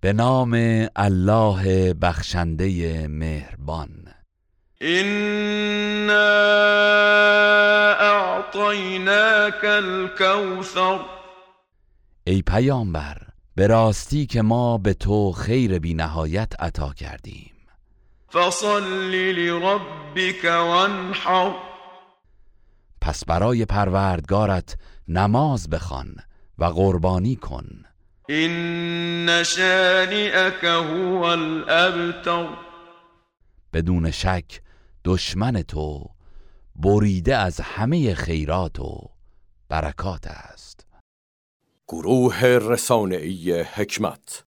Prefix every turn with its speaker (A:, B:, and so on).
A: به نام الله بخشنده مهربان.
B: إنا أعطيناك الكوثر.
A: ای پیامبر به راستی که ما به تو خیر بی نهایت عطا کردیم.
B: فصل لربك وانحر.
A: پس برای پروردگارت نماز بخوان و قربانی کن.
B: شانئك هو
A: بدون شک دشمن تو بریده از همه خیرات و برکات است.
C: گروه رسانه‌ای حکمت.